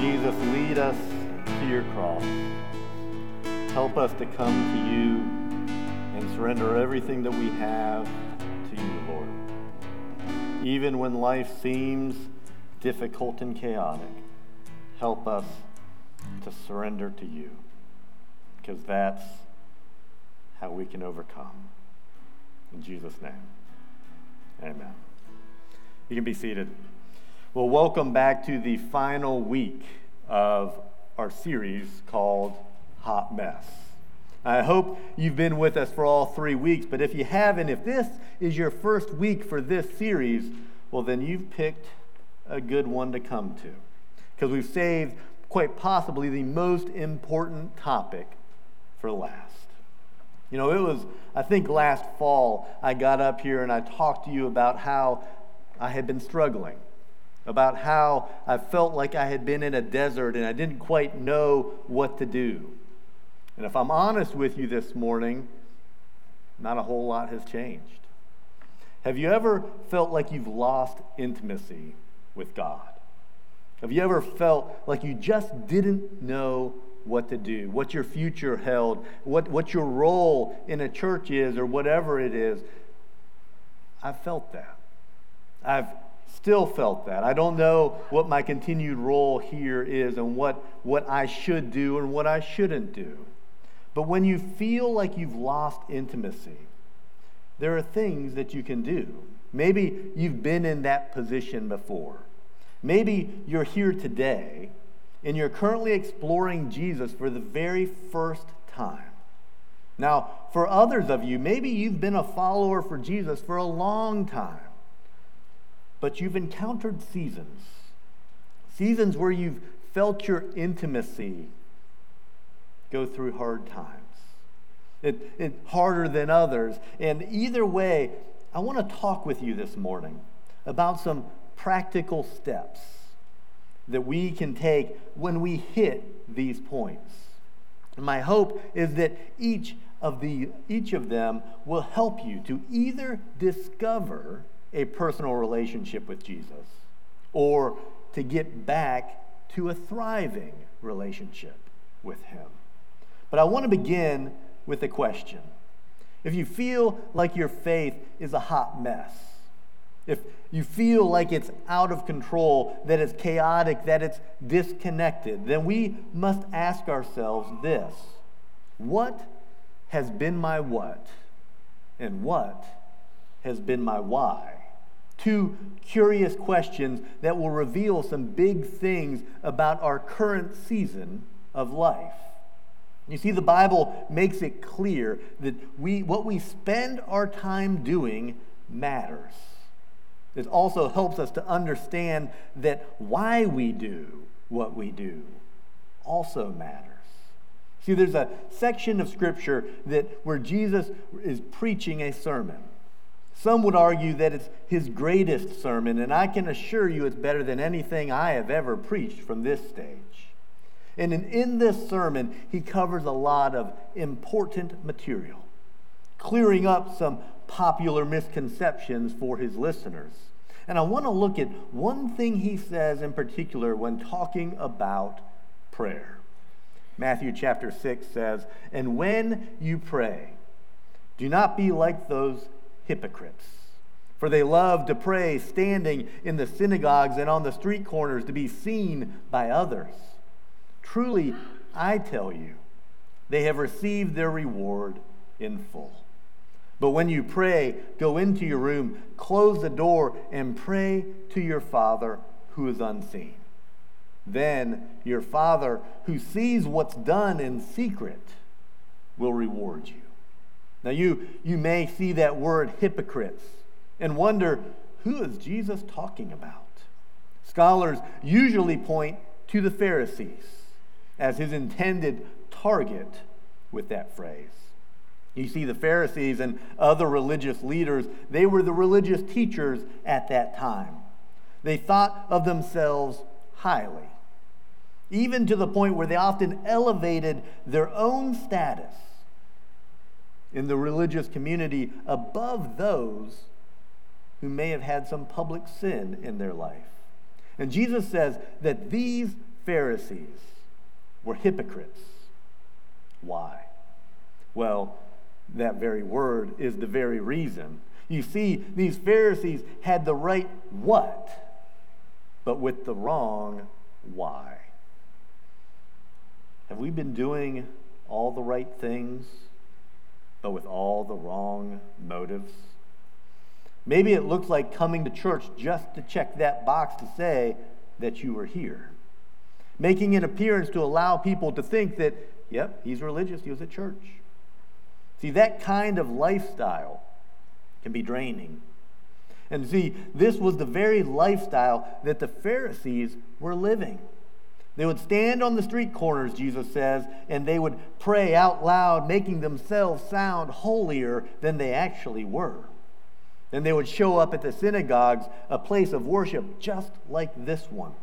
Jesus, lead us to your cross. Help us to come to you and surrender everything that we have to you, Lord. Even when life seems difficult and chaotic, help us to surrender to you because that's how we can overcome. In Jesus' name, amen. You can be seated. Well, welcome back to the final week of our series called Hot Mess. I hope you've been with us for all three weeks, but if you haven't, if this is your first week for this series, well, then you've picked a good one to come to. Because we've saved quite possibly the most important topic for last. You know, it was, I think last fall, I got up here and I talked to you about how I had been struggling about how I felt like I had been in a desert and I didn't quite know what to do. And if I'm honest with you this morning, not a whole lot has changed. Have you ever felt like you've lost intimacy with God? Have you ever felt like you just didn't know what to do, what your future held, what, what your role in a church is, or whatever it is? I've felt that. I've still felt that. I don't know what my continued role here is and what, what I should do and what I shouldn't do. But when you feel like you've lost intimacy, there are things that you can do. Maybe you've been in that position before. Maybe you're here today and you're currently exploring Jesus for the very first time. Now, for others of you, maybe you've been a follower for Jesus for a long time but you've encountered seasons. Seasons where you've felt your intimacy go through hard times. It, it harder than others. And either way, I want to talk with you this morning about some practical steps that we can take when we hit these points. And my hope is that each of the each of them will help you to either discover a personal relationship with Jesus or to get back to a thriving relationship with Him. But I want to begin with a question. If you feel like your faith is a hot mess, if you feel like it's out of control, that it's chaotic, that it's disconnected, then we must ask ourselves this What has been my what? And what has been my why? Two curious questions that will reveal some big things about our current season of life. You see, the Bible makes it clear that we, what we spend our time doing matters. It also helps us to understand that why we do what we do also matters. See, there's a section of Scripture that where Jesus is preaching a sermon. Some would argue that it's his greatest sermon, and I can assure you it's better than anything I have ever preached from this stage. And in, in this sermon, he covers a lot of important material, clearing up some popular misconceptions for his listeners. And I want to look at one thing he says in particular when talking about prayer. Matthew chapter 6 says, And when you pray, do not be like those hypocrites. For they love to pray standing in the synagogues and on the street corners to be seen by others. Truly, I tell you, they have received their reward in full. But when you pray, go into your room, close the door, and pray to your Father who is unseen. Then your Father, who sees what's done in secret, will reward you. Now, you, you may see that word hypocrites and wonder who is Jesus talking about? Scholars usually point to the Pharisees as his intended target with that phrase. You see, the Pharisees and other religious leaders, they were the religious teachers at that time. They thought of themselves highly, even to the point where they often elevated their own status in the religious community above those who may have had some public sin in their life. And Jesus says that these Pharisees were hypocrites. Why? Well, that very word is the very reason. You see, these Pharisees had the right what, but with the wrong why. Have we been doing all the right things, but with all the wrong motives? Maybe it looks like coming to church just to check that box to say that you were here. Making an appearance to allow people to think that, yep, he's religious, he was at church. See, that kind of lifestyle can be draining. And see, this was the very lifestyle that the Pharisees were living. They would stand on the street corners, Jesus says, and they would pray out loud, making themselves sound holier than they actually were. Then they would show up at the synagogues, a place of worship just like this one,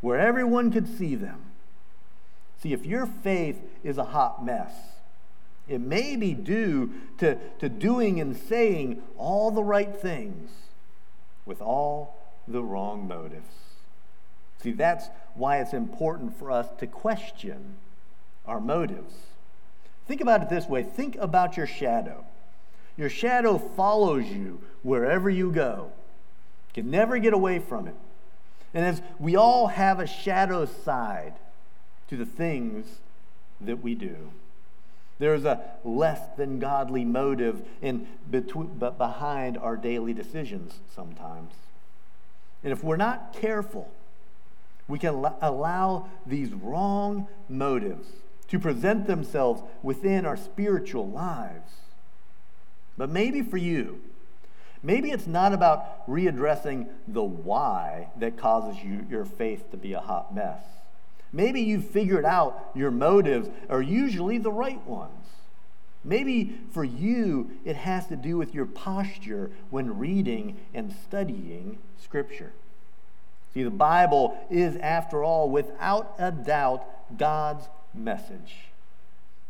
where everyone could see them. See, if your faith is a hot mess, it may be due to, to doing and saying all the right things with all the wrong motives. See, that's why it's important for us to question our motives. Think about it this way think about your shadow. Your shadow follows you wherever you go, you can never get away from it. And as we all have a shadow side to the things that we do, there's a less than godly motive in between, but behind our daily decisions sometimes. And if we're not careful, we can allow these wrong motives to present themselves within our spiritual lives. But maybe for you, maybe it's not about readdressing the why that causes you, your faith to be a hot mess. Maybe you've figured out your motives are usually the right ones. Maybe for you, it has to do with your posture when reading and studying Scripture. See, the Bible is, after all, without a doubt, God's message.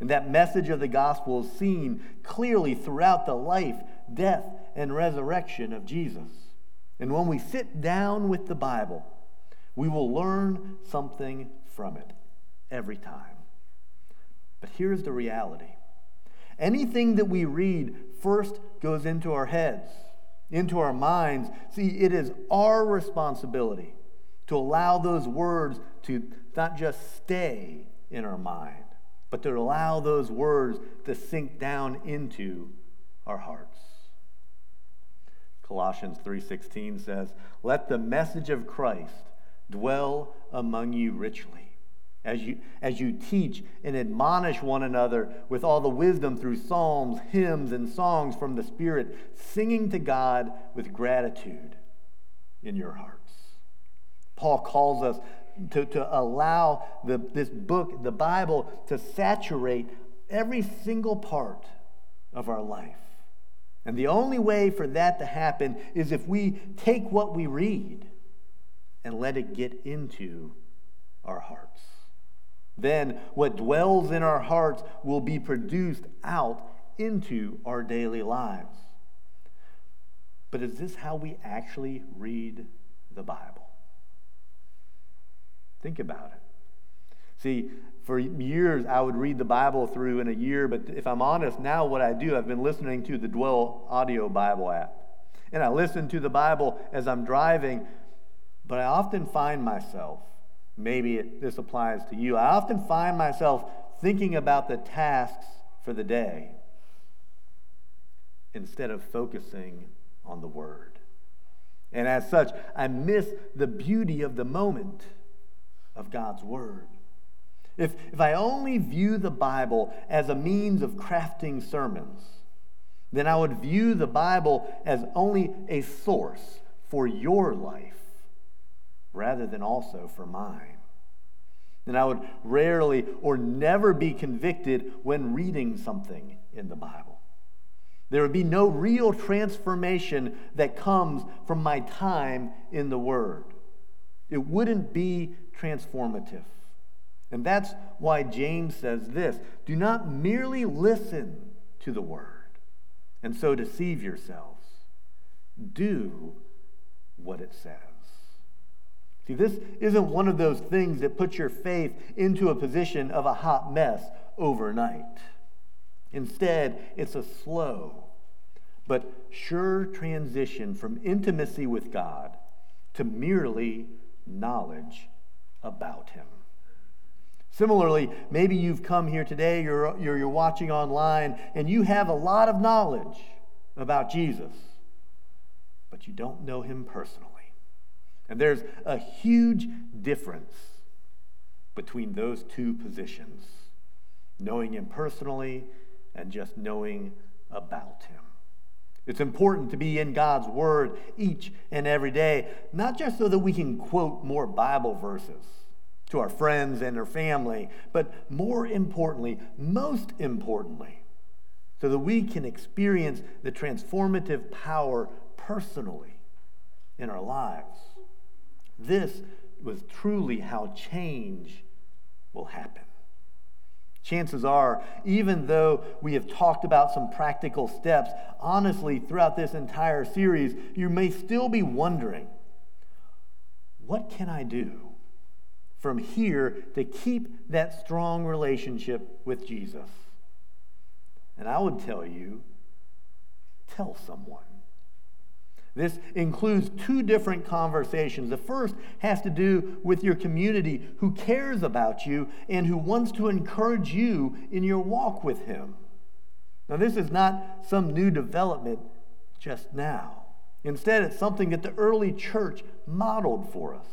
And that message of the gospel is seen clearly throughout the life, death, and resurrection of Jesus. And when we sit down with the Bible, we will learn something from it every time. But here's the reality anything that we read first goes into our heads into our minds. See, it is our responsibility to allow those words to not just stay in our mind, but to allow those words to sink down into our hearts. Colossians 3:16 says, "Let the message of Christ dwell among you richly." As you, as you teach and admonish one another with all the wisdom through psalms, hymns, and songs from the Spirit, singing to God with gratitude in your hearts. Paul calls us to, to allow the, this book, the Bible, to saturate every single part of our life. And the only way for that to happen is if we take what we read and let it get into our hearts. Then what dwells in our hearts will be produced out into our daily lives. But is this how we actually read the Bible? Think about it. See, for years I would read the Bible through in a year, but if I'm honest, now what I do, I've been listening to the Dwell Audio Bible app. And I listen to the Bible as I'm driving, but I often find myself maybe this applies to you. I often find myself thinking about the tasks for the day instead of focusing on the Word. And as such, I miss the beauty of the moment of God's Word. If, if I only view the Bible as a means of crafting sermons, then I would view the Bible as only a source for your life rather than also for mine. And I would rarely or never be convicted when reading something in the Bible. There would be no real transformation that comes from my time in the Word. It wouldn't be transformative. And that's why James says this do not merely listen to the Word and so deceive yourselves. Do what it says. See, this isn't one of those things that puts your faith into a position of a hot mess overnight. Instead, it's a slow but sure transition from intimacy with God to merely knowledge about Him. Similarly, maybe you've come here today, you're, you're, you're watching online, and you have a lot of knowledge about Jesus, but you don't know Him personally. And there's a huge difference between those two positions knowing Him personally and just knowing about Him. It's important to be in God's Word each and every day, not just so that we can quote more Bible verses to our friends and our family, but more importantly, most importantly, so that we can experience the transformative power personally in our lives. This was truly how change will happen. Chances are, even though we have talked about some practical steps, honestly, throughout this entire series, you may still be wondering what can I do from here to keep that strong relationship with Jesus? And I would tell you tell someone. This includes two different conversations. The first has to do with your community who cares about you and who wants to encourage you in your walk with Him. Now, this is not some new development just now. Instead, it's something that the early church modeled for us.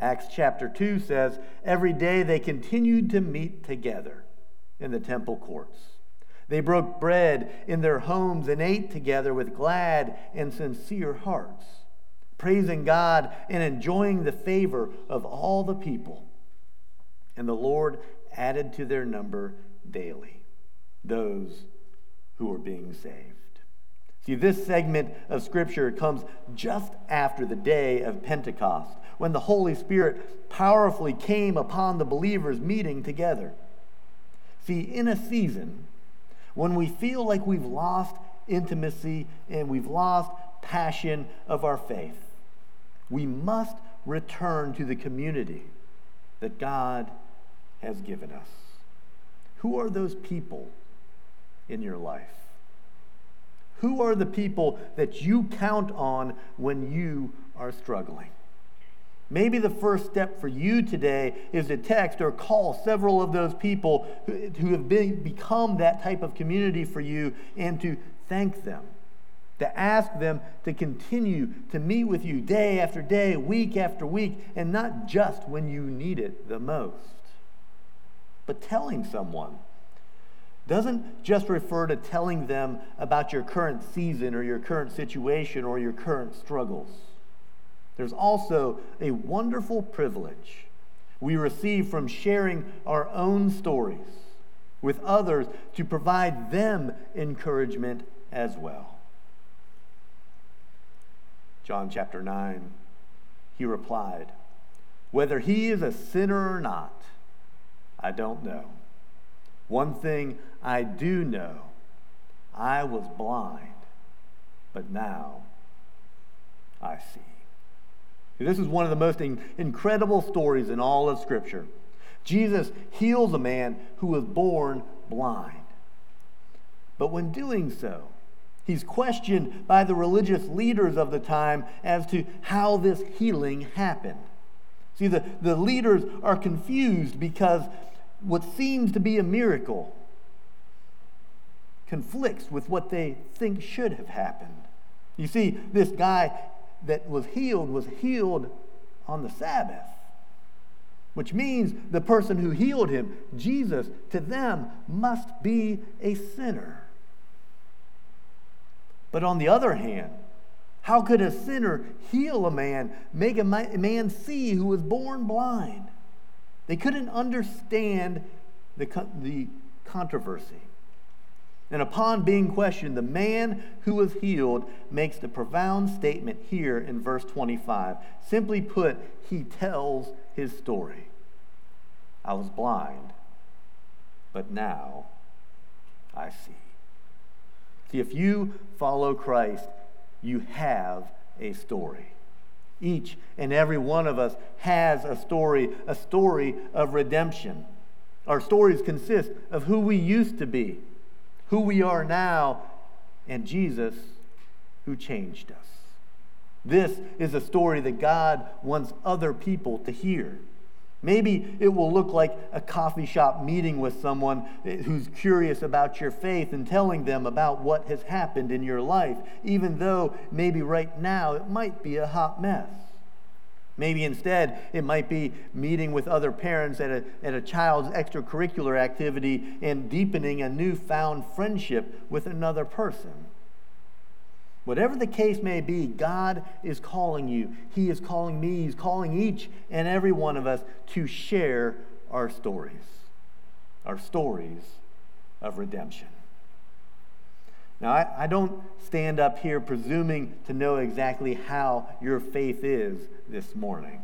Acts chapter 2 says, Every day they continued to meet together in the temple courts they broke bread in their homes and ate together with glad and sincere hearts, praising God and enjoying the favor of all the people. And the Lord added to their number daily those who were being saved. See, this segment of Scripture comes just after the day of Pentecost, when the Holy Spirit powerfully came upon the believers meeting together. See, in a season when we feel like we've lost intimacy and we've lost passion of our faith, we must return to the community that God has given us. Who are those people in your life? Who are the people that you count on when you are struggling? Maybe the first step for you today is to text or call several of those people who, who have been, become that type of community for you and to thank them. To ask them to continue to meet with you day after day, week after week, and not just when you need it the most. But telling someone doesn't just refer to telling them about your current season or your current situation or your current struggles. There's also a wonderful privilege we receive from sharing our own stories with others to provide them encouragement as well. John chapter 9, he replied, Whether he is a sinner or not, I don't know. One thing I do know I was blind, but now I see. This is one of the most incredible stories in all of Scripture. Jesus heals a man who was born blind. But when doing so, he's questioned by the religious leaders of the time as to how this healing happened. See, the, the leaders are confused because what seems to be a miracle conflicts with what they think should have happened. You see, this guy that was healed was healed on the Sabbath, which means the person who healed him, Jesus, to them must be a sinner. But on the other hand, how could a sinner heal a man, make a man see who was born blind? They couldn't understand the, the controversy. And upon being questioned, the man who was healed makes the profound statement here in verse 25. Simply put, he tells his story. I was blind, but now I see. See, if you follow Christ, you have a story. Each and every one of us has a story, a story of redemption. Our stories consist of who we used to be, who we are now, and Jesus who changed us. This is a story that God wants other people to hear. Maybe it will look like a coffee shop meeting with someone who's curious about your faith and telling them about what has happened in your life, even though maybe right now it might be a hot mess. Maybe instead it might be meeting with other parents at a, at a child's extracurricular activity and deepening a newfound friendship with another person. Whatever the case may be, God is calling you. He is calling me. He's calling each and every one of us to share our stories, our stories of redemption. Now, I, I, don't stand up here presuming to know exactly how your faith is this morning.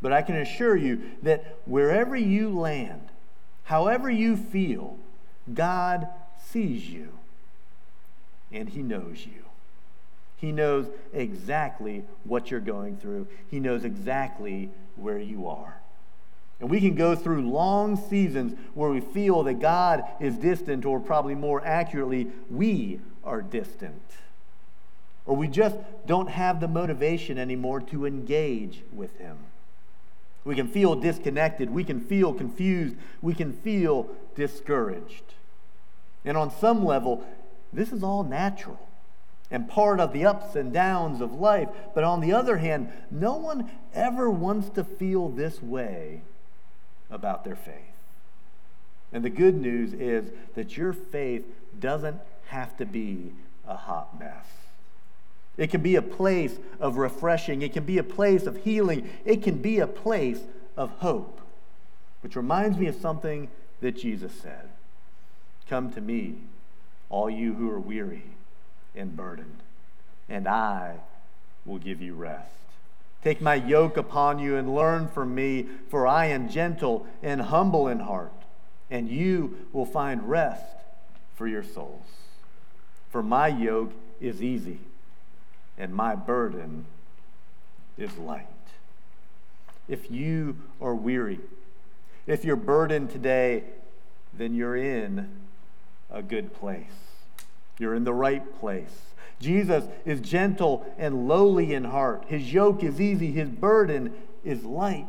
But I can assure you that wherever you land, however you feel, God sees you and He knows you. He knows exactly what you're going through, He knows exactly where you are. And we can go through long seasons where we feel that God is distant, or probably more accurately, we are distant. Or we just don't have the motivation anymore to engage with Him. We can feel disconnected. We can feel confused. We can feel discouraged. And on some level, this is all natural and part of the ups and downs of life. But on the other hand, no one ever wants to feel this way about their faith. And the good news is that your faith doesn't have to be a hot mess. It can be a place of refreshing, it can be a place of healing, it can be a place of hope. Which reminds me of something that Jesus said Come to me, all you who are weary and burdened, and I will give you rest. Take my yoke upon you and learn from me, for I am gentle and humble in heart, and you will find rest for your souls. For my yoke is easy, and my burden is light. If you are weary, if you're burdened today, then you're in a good place. You're in the right place. Jesus is gentle and lowly in heart. His yoke is easy, his burden is light.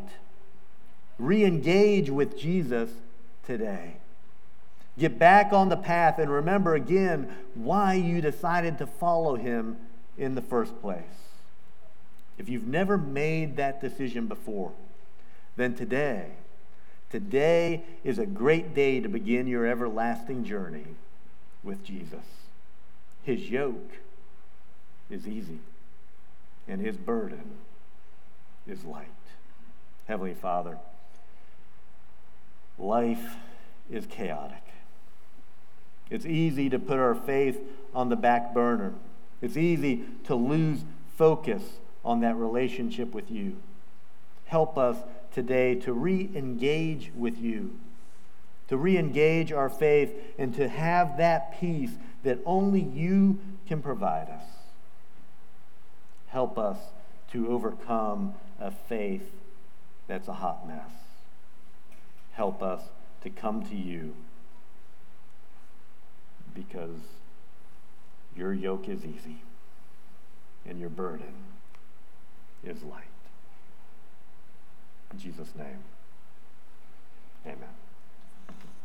Re engage with Jesus today. Get back on the path and remember again why you decided to follow him in the first place. If you've never made that decision before, then today, today is a great day to begin your everlasting journey with Jesus. His yoke is easy, and his burden is light. Heavenly Father, life is chaotic. It's easy to put our faith on the back burner. It's easy to lose focus on that relationship with you. Help us today to re engage with you, to re engage our faith, and to have that peace that only you can provide us. Help us to overcome a faith that's a hot mess. Help us to come to you because your yoke is easy and your burden is light. In Jesus' name.